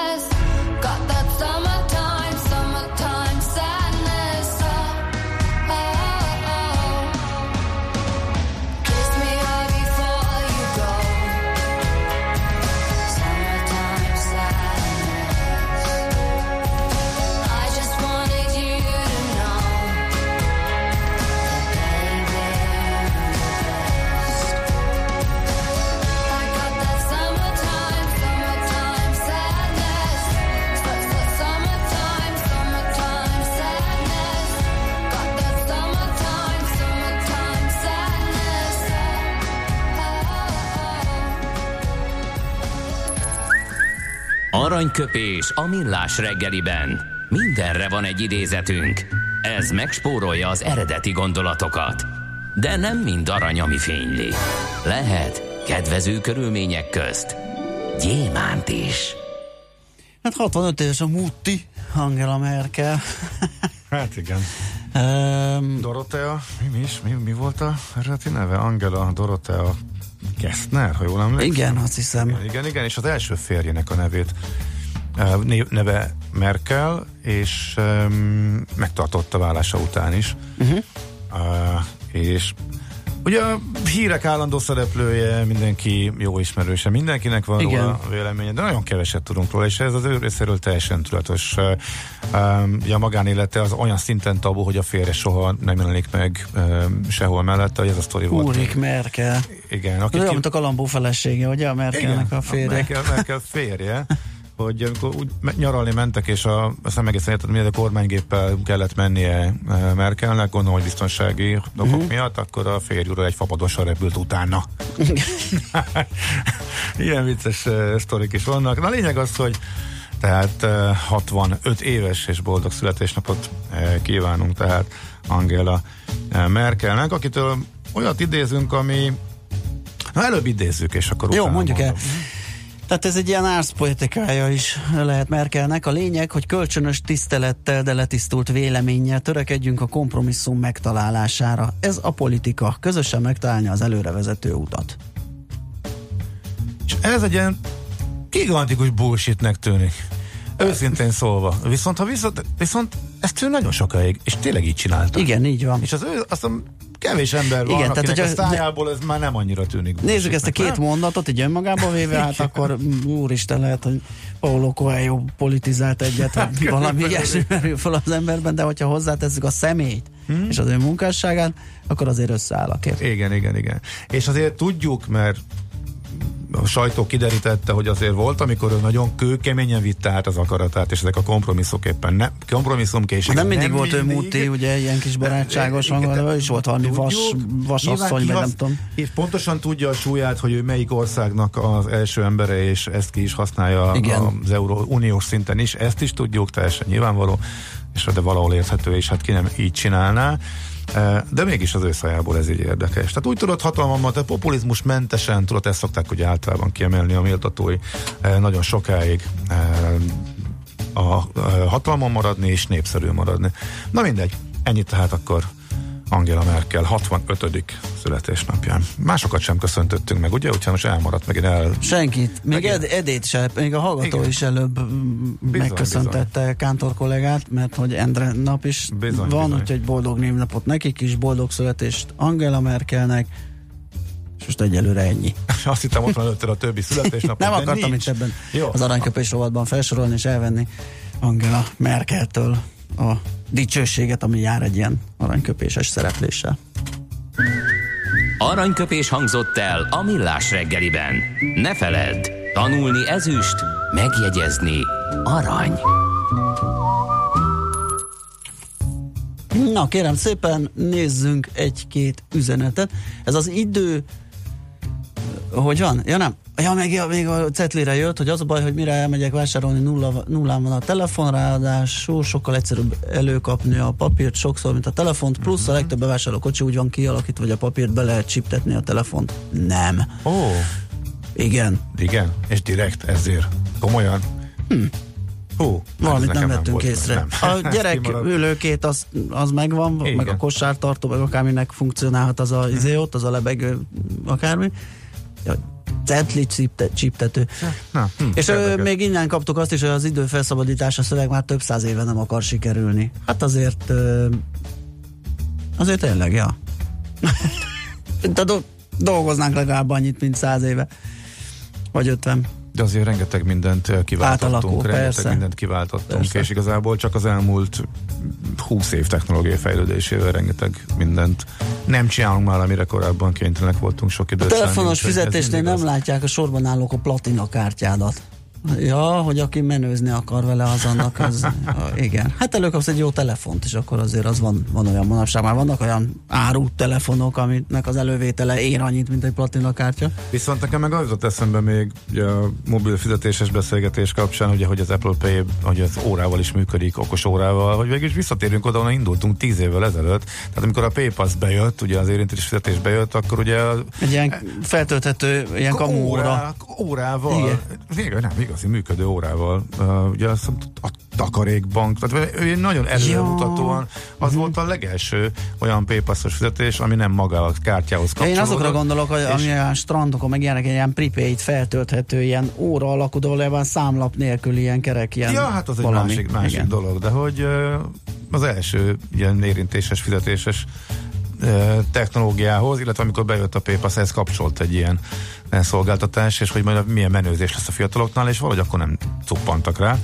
Aranyköpés a millás reggeliben. Mindenre van egy idézetünk. Ez megspórolja az eredeti gondolatokat. De nem mind arany, ami fényli. Lehet kedvező körülmények közt gyémánt is. Hát 65 éves a Mutti, Angela Merkel. Hát igen. Um, Dorotea, mi, mi is? Mi, mi volt a eredeti neve? Angela Dorotea Kestner, ha jól emlékszem. igen, azt hiszem. Igen, igen, igen, és az első férjének a nevét neve Merkel, és um, megtartotta vállása után is. Uh-huh. Uh, és Ugye a hírek állandó szereplője, mindenki jó ismerőse, mindenkinek van Igen. róla véleménye, de nagyon keveset tudunk róla, és ez az ő részéről teljesen tudatos. a magánélete az olyan szinten tabu, hogy a férje soha nem jelenik meg sehol mellette, hogy ez a sztori volt. Úrik Merkel. Igen. Aki olyan, mint a Kalambó felesége, ugye a Merkelnek Igen, a férje. A Merkel, Merkel férje. hogy amikor úgy nyaralni mentek, és a, azt nem egészen érted, miért a kormánygéppel kellett mennie e, Merkelnek, gondolom, hogy biztonsági dolgok uh-huh. miatt, akkor a férjúra egy fapadossal repült utána. Ilyen vicces uh, sztorik is vannak. Na a lényeg az, hogy tehát uh, 65 éves és boldog születésnapot uh, kívánunk tehát Angela Merkelnek, akitől olyat idézünk, ami Na előbb idézzük, és akkor Jó, mondjuk mondom. el. Tehát ez egy ilyen árszpoetikája is lehet Merkelnek. A lényeg, hogy kölcsönös tisztelettel, de letisztult véleménnyel törekedjünk a kompromisszum megtalálására. Ez a politika. Közösen megtalálni az előrevezető utat. És ez egy ilyen gigantikus bullshitnek tűnik. Őszintén szólva. Viszont ha viszont, viszont ezt ő nagyon sokáig, és tényleg így csinálta. Igen, így van. És az ő, azt a kevés ember van, Igen, tehát, a sztájából ez már nem annyira tűnik. Nézzük ezt a két nem? mondatot, így önmagába véve, hát akkor úristen lehet, hogy Paulo Coelho politizált egyet, hát, valami ilyesmi merül fel az emberben, de hogyha hozzátesszük a személyt, hmm? és az ő munkásságát, akkor azért összeáll a kép. Igen, igen, igen. És azért tudjuk, mert a sajtó kiderítette, hogy azért volt, amikor ő nagyon kőkeményen vitte át az akaratát, és ezek a kompromisszok éppen ne, kompromisszumkészség. Nem mindig nem volt mindig. ő múti, ugye ilyen kis barátságos hanggal, is volt valami vas, vasasszony, vagy nem tudom. És pontosan tudja a súlyát, hogy ő melyik országnak az első embere, és ezt ki is használja Igen. az Euró Uniós szinten is, ezt is tudjuk, teljesen nyilvánvaló, és de valahol érthető, és hát ki nem így csinálná. De mégis az ő szájából ez így érdekes. Tehát úgy tudod hatalmammal, te populizmus mentesen, tudod, ezt szokták ugye általában kiemelni a méltatói nagyon sokáig a hatalmon maradni és népszerű maradni. Na mindegy, ennyit tehát akkor Angela Merkel 65. születésnapján. Másokat sem köszöntöttünk meg, ugye? Úgyhogy most elmaradt meg el. Senkit. Még Ed- Edét se, még a hallgató Igen. is előbb bizony, megköszöntette bizony. Kántor kollégát, mert hogy Endre nap is bizony, van, bizony. úgyhogy boldog névnapot nekik is, boldog születést Angela Merkelnek, és most egyelőre ennyi. Azt hittem ott van előtte a többi születésnap. Nem akartam itt ebben Jó. az aranyköpés rovatban felsorolni és elvenni Angela Merkeltől a dicsőséget, ami jár egy ilyen aranyköpéses szerepléssel. Aranyköpés hangzott el a millás reggeliben. Ne feledd, tanulni ezüst, megjegyezni arany. Na kérem szépen, nézzünk egy-két üzenetet. Ez az idő, hogy van? Ja nem, Ja, meg ja, még a cetlire jött, hogy az a baj, hogy mire elmegyek vásárolni, nulla, nullán van a telefon, ráadásul sokkal egyszerűbb előkapni a papírt sokszor, mint a telefont, plusz a legtöbb bevásárló kocsi úgy van kialakítva, hogy a papírt be lehet csiptetni a telefont. Nem. Ó. Oh. Igen. Igen, és direkt ezért. Komolyan. Hm. Hú, Valamit nem vettünk nem észre. Nem. A gyerek ülőkét az, az megvan, Igen. meg a kosártartó, meg akárminek funkcionálhat az a izé ott, az a lebegő akármi. Centli csíptető. Na, hm, és ö, még innen kaptuk azt is, hogy az idő felszabadítása szöveg már több száz éve nem akar sikerülni. Hát azért ö, azért tényleg, ja. do- dolgoznánk legalább annyit, mint száz éve. Vagy ötven. De azért rengeteg mindent kiváltottunk, Átalakul, rengeteg persze. mindent kiváltottunk, persze. és igazából csak az elmúlt 20 év technológiai fejlődésével rengeteg mindent nem csinálunk már, amire korábban kénytelenek voltunk sok időt. A telefonos fizetésnél nem látják a sorban állók a platina kártyádat. Ja, hogy aki menőzni akar vele, az annak az, igen. Hát előkapsz egy jó telefont, és akkor azért az van, van olyan manapság. Már vannak olyan áru telefonok, aminek az elővétele ér annyit, mint egy platina kártya. Viszont nekem meg az jutott eszembe még ugye a mobil fizetéses beszélgetés kapcsán, ugye, hogy az Apple Pay, hogy az órával is működik, okos órával, hogy végül is visszatérünk oda, onnan indultunk tíz évvel ezelőtt. Tehát amikor a PayPass bejött, ugye az érintés fizetés bejött, akkor ugye... Egy ilyen feltölthető, ilyen kamu óra. Órával. Igen. Végül, nem, igazi működő órával. Uh, ugye azt a takarékbank, tehát ő nagyon előmutatóan, az volt a legelső olyan paypass fizetés, ami nem maga a kártyához kapcsolódott. Én azokra gondolok, hogy ami a strandokon meg ilyenek, ilyen prepaid feltölthető, ilyen óra alakú, de számlap nélkül ilyen kerek, ilyen Ja, hát az valami. egy másik, másik dolog, de hogy uh, az első ilyen érintéses, fizetéses technológiához, illetve amikor bejött a PayPass, ez kapcsolt egy ilyen szolgáltatás, és hogy majd milyen menőzés lesz a fiataloknál, és valahogy akkor nem cuppantak rá.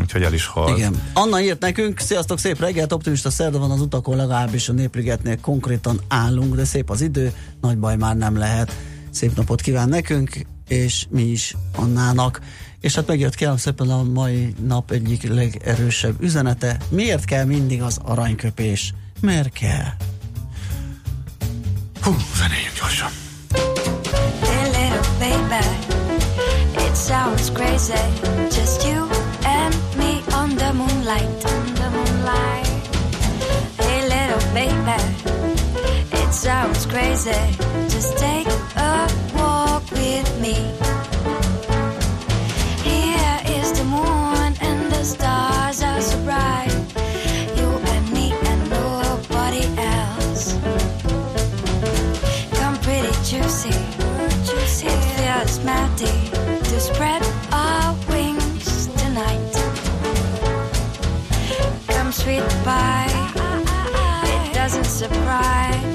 Úgyhogy el is hal. Igen. Anna írt nekünk, sziasztok, szép reggelt, optimista szerda van az utakon, legalábbis a Népligetnél konkrétan állunk, de szép az idő, nagy baj már nem lehet. Szép napot kíván nekünk, és mi is Annának. És hát megjött kérem szépen a mai nap egyik legerősebb üzenete. Miért kell mindig az aranyköpés? Miért kell? Hú, zenéljünk gyorsan. Hey little baby, it sounds crazy. Just you and me on the moonlight, on the moonlight. Hey little baby, it sounds crazy. Just take a walk with me. street by. It doesn't surprise.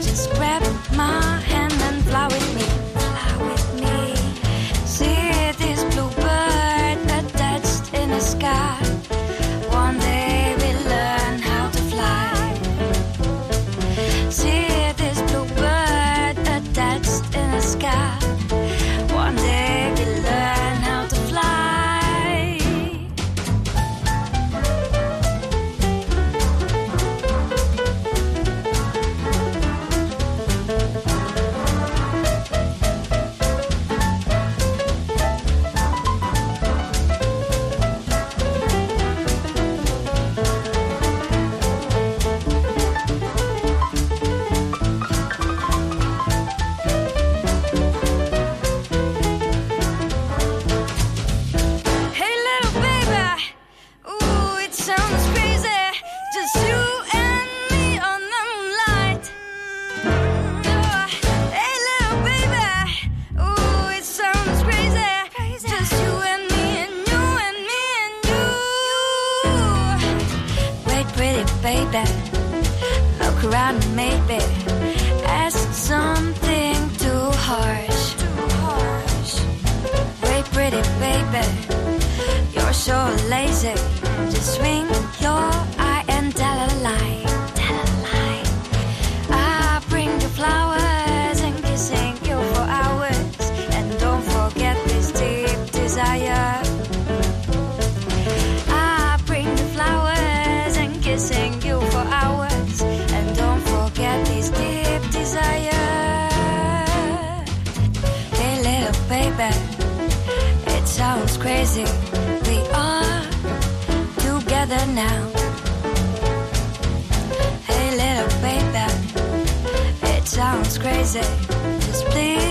Crazy. We are together now. Hey, little baby. It sounds crazy. Just please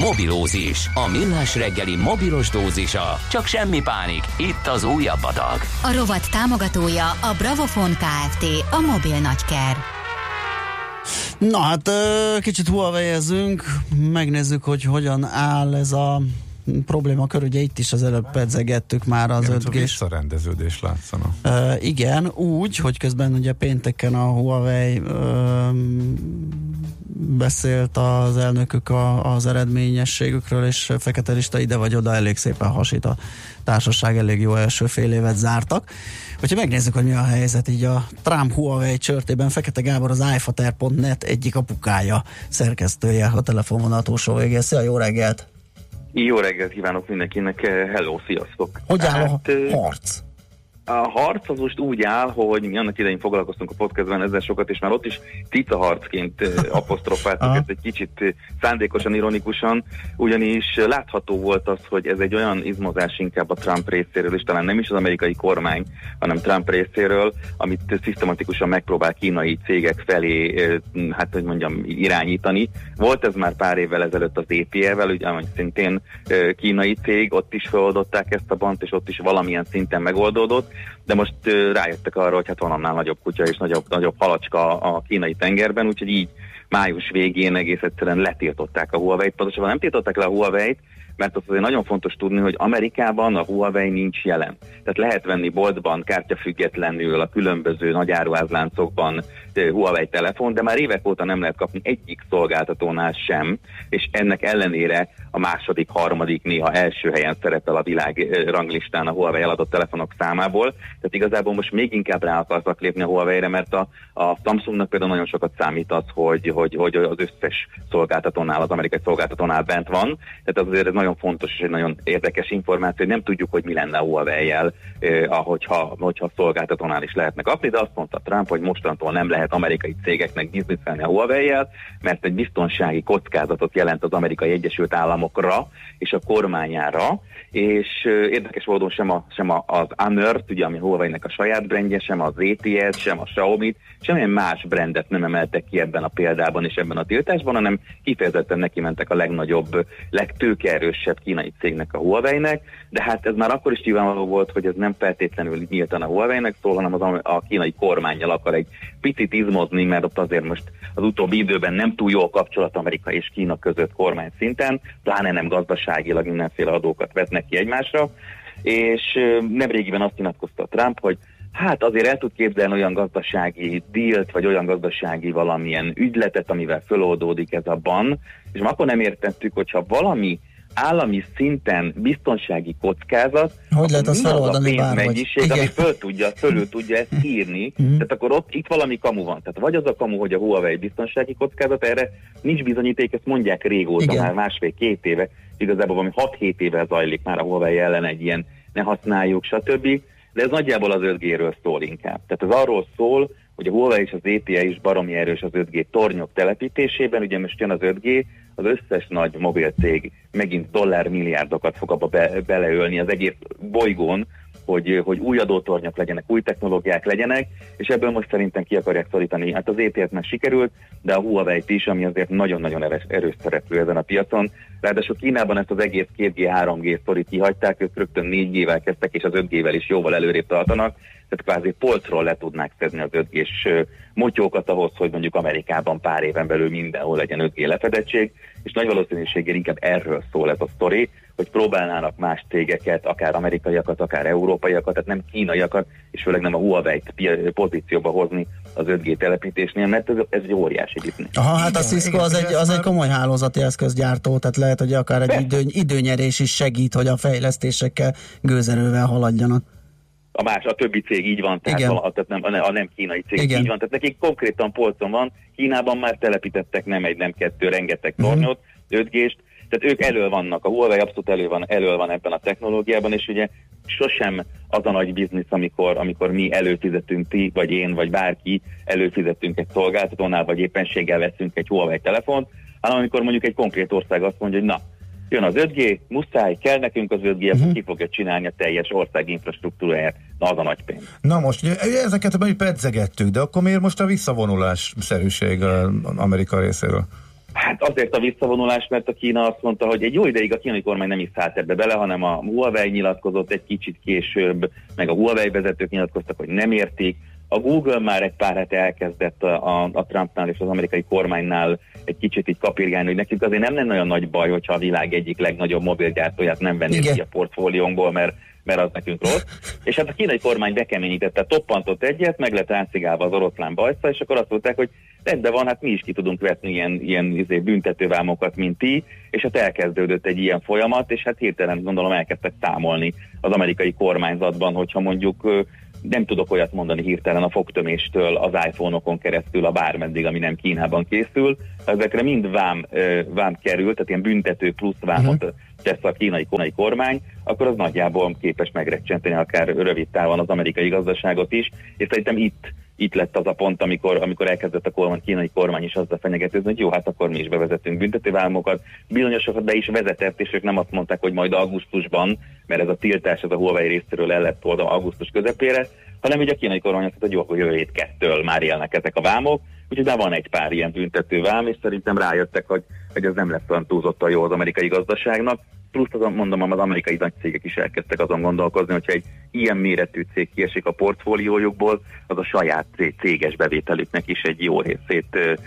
Mobilózis, a millás reggeli mobilos dózisa. Csak semmi pánik, itt az újabb adag. A rovat támogatója a Bravofon Kft. A mobil nagyker. Na hát kicsit huawei megnézzük, hogy hogyan áll ez a probléma kör, ugye itt is az előbb pedzegettük már az Igen, 5 g visszarendeződés látszana. Uh, igen, úgy, hogy közben ugye pénteken a Huawei uh, beszélt az elnökük a, az eredményességükről, és fekete lista ide vagy oda elég szépen hasít a társaság, elég jó első fél évet zártak. Hogyha megnézzük, hogy mi a helyzet így a Trump Huawei csörtében, Fekete Gábor az iFater.net egyik apukája, szerkesztője a telefonvonal túlsó végén. Szia, jó reggelt! Jó reggelt kívánok mindenkinek, hello, sziasztok! Hogy áll hát, a harc? A harc az most úgy áll, hogy mi annak idején foglalkoztunk a podcastben ezzel sokat, és már ott is cica harcként apostrofáltuk ezt egy kicsit szándékosan, ironikusan, ugyanis látható volt az, hogy ez egy olyan izmozás inkább a Trump részéről, és talán nem is az amerikai kormány, hanem Trump részéről, amit szisztematikusan megpróbál kínai cégek felé, hát hogy mondjam, irányítani. Volt ez már pár évvel ezelőtt az EPE-vel, ugye, ami szintén kínai cég, ott is feloldották ezt a bant, és ott is valamilyen szinten megoldódott de most rájöttek arra, hogy hát van annál nagyobb kutya és nagyobb, nagyobb halacska a kínai tengerben, úgyhogy így május végén egész egyszerűen letiltották a Huawei-t. Pontosabban nem tiltották le a Huawei-t, mert az azért nagyon fontos tudni, hogy Amerikában a Huawei nincs jelen. Tehát lehet venni boltban kártyafüggetlenül a különböző nagy áruházláncokban Huawei telefon, de már évek óta nem lehet kapni egyik szolgáltatónál sem, és ennek ellenére a második, harmadik, néha első helyen szerepel a világ ranglistán a Huawei eladott telefonok számából. Tehát igazából most még inkább rá akartak lépni a Huawei-re, mert a, a Samsungnak például nagyon sokat számít az, hogy, hogy, hogy az összes szolgáltatónál, az amerikai szolgáltatónál bent van. Tehát azért ez nagyon fontos és egy nagyon érdekes információ, hogy nem tudjuk, hogy mi lenne a Huawei-jel, eh, ahogyha, hogyha szolgáltatónál is lehetne kapni, de azt mondta Trump, hogy mostantól nem lehet amerikai cégeknek bizniszelni a Huawei-jel, mert egy biztonsági kockázatot jelent az amerikai Egyesült Államokra és a kormányára, és érdekes módon sem, a, sem a, az Honor, ugye ami Huawei-nek a saját brandje, sem az ZTE, sem a Xiaomi, semmilyen más brandet nem emeltek ki ebben a példában és ebben a tiltásban, hanem kifejezetten neki mentek a legnagyobb, legtőkeerősebb kínai cégnek, a Huawei-nek, de hát ez már akkor is nyilvánvaló volt, hogy ez nem feltétlenül nyíltan a Huawei-nek szól, hanem az a kínai kormányjal akar egy picit izmozni, mert ott azért most az utóbbi időben nem túl jó a kapcsolat Amerika és Kína között kormány szinten, pláne nem gazdaságilag mindenféle adókat vetnek ki egymásra, és nemrégiben azt nyilatkozta Trump, hogy hát azért el tud képzelni olyan gazdasági dílt, vagy olyan gazdasági valamilyen ügyletet, amivel föloldódik ez a ban, és akkor nem értettük, hogyha valami állami szinten biztonsági kockázat, hogy lehet az feloldani a mennyiség, ami föl tudja, fölül tudja ezt írni, mm-hmm. tehát akkor ott itt valami kamu van. Tehát vagy az a kamu, hogy a Huawei biztonsági kockázat, erre nincs bizonyíték, ezt mondják régóta, Igen. már másfél-két éve, igazából valami 6-7 éve zajlik már a Huawei ellen egy ilyen ne használjuk, stb de ez nagyjából az 5G-ről szól inkább. Tehát ez arról szól, hogy a Huawei és az ETE is baromi erős az 5G tornyok telepítésében, ugye most jön az 5G, az összes nagy mobilcég megint dollármilliárdokat fog abba be, beleölni az egész bolygón, hogy, hogy új adótornyok legyenek, új technológiák legyenek, és ebből most szerintem ki akarják szorítani. Hát az ETS már sikerült, de a Huawei is, ami azért nagyon-nagyon erős, erős szereplő ezen a piacon. Ráadásul Kínában ezt az egész 2G, 3G sztorit kihagyták, ők rögtön 4G-vel kezdtek, és az 5G-vel is jóval előrébb tartanak, tehát kvázi polcról le tudnák szedni az 5G-s motyókat ahhoz, hogy mondjuk Amerikában pár éven belül mindenhol legyen 5G lefedettség, és nagy valószínűséggel inkább erről szól ez a sztori, hogy próbálnának más cégeket, akár amerikaiakat, akár európaiakat, tehát nem kínaiakat, és főleg nem a Huawei-t pozícióba hozni az 5G telepítésnél, mert ez, ez egy óriási biznisz. Aha, hát a Cisco az egy, az egy komoly hálózati eszközgyártó, tehát lehet, hogy akár egy idő, időnyerés is segít, hogy a fejlesztésekkel gőzerővel haladjanak a más, a többi cég így van, tehát, a, tehát nem, a nem kínai cég Igen. így van, tehát nekik konkrétan polcon van, Kínában már telepítettek nem egy, nem kettő, rengeteg mhm. tornyot, uh-huh. 5G-st, tehát ők elő vannak, a Huawei abszolút elő van, elő van ebben a technológiában, és ugye sosem az a nagy biznisz, amikor, amikor mi előfizetünk, ti, vagy én, vagy bárki előfizetünk egy szolgáltatónál, vagy éppenséggel veszünk egy Huawei telefont, hanem amikor mondjuk egy konkrét ország azt mondja, hogy na, jön az 5G, muszáj, kell nekünk az 5G, uh-huh. ki fogja csinálni a teljes ország infrastruktúráját, na az a nagy pénz. Na most, ezeket mi pedzegettük, de akkor miért most a visszavonulás szerűség Amerika részéről? Hát azért a visszavonulás, mert a Kína azt mondta, hogy egy jó ideig a kínai kormány nem is szállt ebbe bele, hanem a Huawei nyilatkozott egy kicsit később, meg a Huawei vezetők nyilatkoztak, hogy nem értik, A Google már egy pár hete elkezdett a, a Trumpnál és az amerikai kormánynál egy kicsit így kapirgálni, hogy nekünk azért nem lenne olyan nagy baj, hogyha a világ egyik legnagyobb mobilgyártóját nem vennék ki a portfóliónkból, mert mert az nekünk rossz. És hát a kínai kormány bekeményítette, toppantott egyet, meg lett átszigálva az oroszlán bajsza, és akkor azt mondták, hogy rendben van, hát mi is ki tudunk vetni ilyen, ilyen izé, büntetővámokat, mint ti, és hát elkezdődött egy ilyen folyamat, és hát hirtelen gondolom elkezdtek számolni az amerikai kormányzatban, hogyha mondjuk nem tudok olyat mondani hirtelen a fogtöméstől az iPhone-okon keresztül a bármeddig, ami nem Kínában készül. Ezekre mind vám, vám kerül, tehát ilyen büntető plusz vámot uh-huh. tesz a kínai, kínai kormány, akkor az nagyjából képes megrecsenteni akár rövid távon az amerikai gazdaságot is, és szerintem itt itt lett az a pont, amikor, amikor elkezdett a kormány, kínai kormány is azzal fenyegetőzni, hogy jó, hát akkor mi is bevezetünk büntetővállamokat. Bizonyosokat be is vezetett, és ők nem azt mondták, hogy majd augusztusban, mert ez a tiltás, ez a Huawei részéről el lett oldva augusztus közepére, hanem ugye a kínai kormány azt mondta, hogy jó, akkor jövő hét kettől már élnek ezek a vámok, úgyhogy már van egy pár ilyen büntető vám, és szerintem rájöttek, hogy, hogy ez nem lesz olyan túlzottan jó az amerikai gazdaságnak plusz azon mondom, az amerikai nagy cégek is elkezdtek azon gondolkozni, hogyha egy ilyen méretű cég kiesik a portfóliójukból, az a saját céges bevételüknek is egy jó részét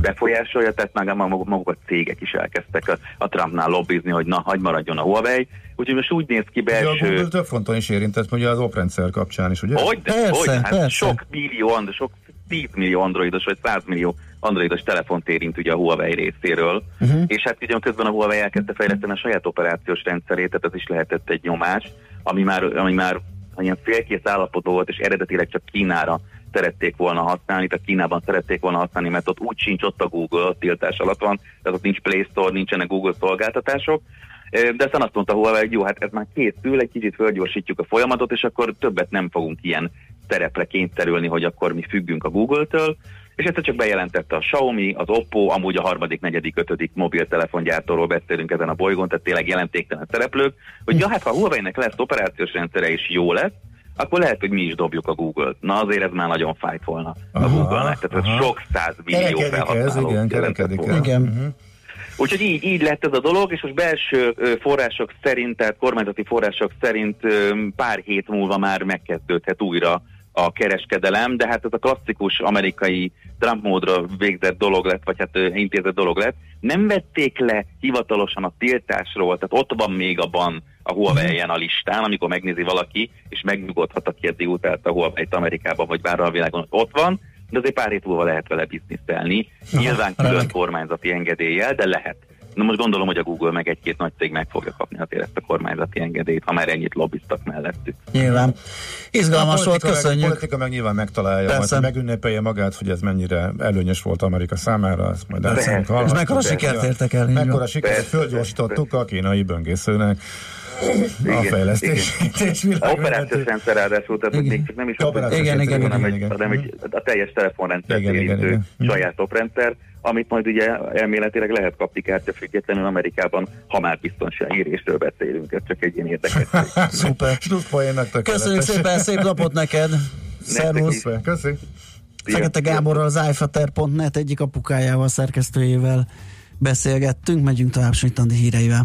befolyásolja, tehát meg maguk, maguk a cégek is elkezdtek a, a Trumpnál lobbizni, hogy na, hagyd maradjon a Huawei, úgyhogy most úgy néz ki belső... De a Google több fonton is érintett, ugye az oprendszer kapcsán is, ugye? Hogy, de, persze, hogy, hát persze. sok millió, sok 10 millió androidos vagy 100 millió androidos telefont érint ugye a Huawei részéről, uh-huh. és hát ugye közben a Huawei elkezdte fejleszteni a saját operációs rendszerét, tehát ez is lehetett egy nyomás, ami már, ami már ilyen félkész állapotban volt, és eredetileg csak Kínára szerették volna használni, tehát Kínában szerették volna használni, mert ott úgy sincs ott a Google, a tiltás alatt van, tehát ott nincs Play Store, nincsenek Google szolgáltatások, de aztán azt mondta Huawei, hogy jó, hát ez már készül, egy kicsit fölgyorsítjuk a folyamatot, és akkor többet nem fogunk ilyen terepre kényszerülni, hogy akkor mi függünk a Google-től, és ezt csak bejelentette a Xiaomi, az Oppo, amúgy a harmadik, negyedik, ötödik mobiltelefongyártóról beszélünk ezen a bolygón, tehát tényleg jelentéktelen szereplők, hogy ja, hát ha a Huawei-nek lesz operációs rendszere és jó lesz, akkor lehet, hogy mi is dobjuk a Google-t. Na azért ez már nagyon fájt volna aha, a Google-nek, tehát aha. ez sok száz millió felhasználó. Ez, igen, igen. Uh-huh. Úgyhogy így, így lett ez a dolog, és most belső források szerint, tehát kormányzati források szerint pár hét múlva már megkezdődhet újra a kereskedelem, de hát ez a klasszikus amerikai Trump módra végzett dolog lett, vagy hát intézett dolog lett. Nem vették le hivatalosan a tiltásról, tehát ott van még a ban a Huawei-en a listán, amikor megnézi valaki, és megnyugodhat, aki eddig utalt a Huawei-t Amerikában, vagy bárra a világon, ott van, de azért pár hét múlva lehet vele biznisztelni. Nyilván külön kormányzati engedéllyel, de lehet. Na most gondolom, hogy a Google meg egy-két nagy cég meg fogja kapni azért ezt a kormányzati engedélyt, ha már ennyit lobbiztak mellettük. Nyilván. Izgalmas volt, köszönjük. A politika meg nyilván megtalálja, Persze. majd megünnepelje magát, hogy ez mennyire előnyös volt Amerika számára, azt majd el És mekkora sikert értek el? Mekkora sikert fölgyorsítottuk a kínai böngészőnek a fejlesztés. A operációs rendszer ráadásul, tehát még csak nem is operációs igen, igen, igen, hanem, egy, hanem egy, a teljes telefonrendszer érintő saját oprendszer, amit majd ugye elméletileg lehet kapni kártya függetlenül Amerikában, ha már biztonsági részről beszélünk, ez csak egy ilyen érdekes. Szuper. Köszönjük szépen, szép napot neked! Szervusz! Köszönjük! Fekete Gáborral az iFater.net egyik apukájával, szerkesztőjével beszélgettünk, megyünk tovább Smitandi híreivel.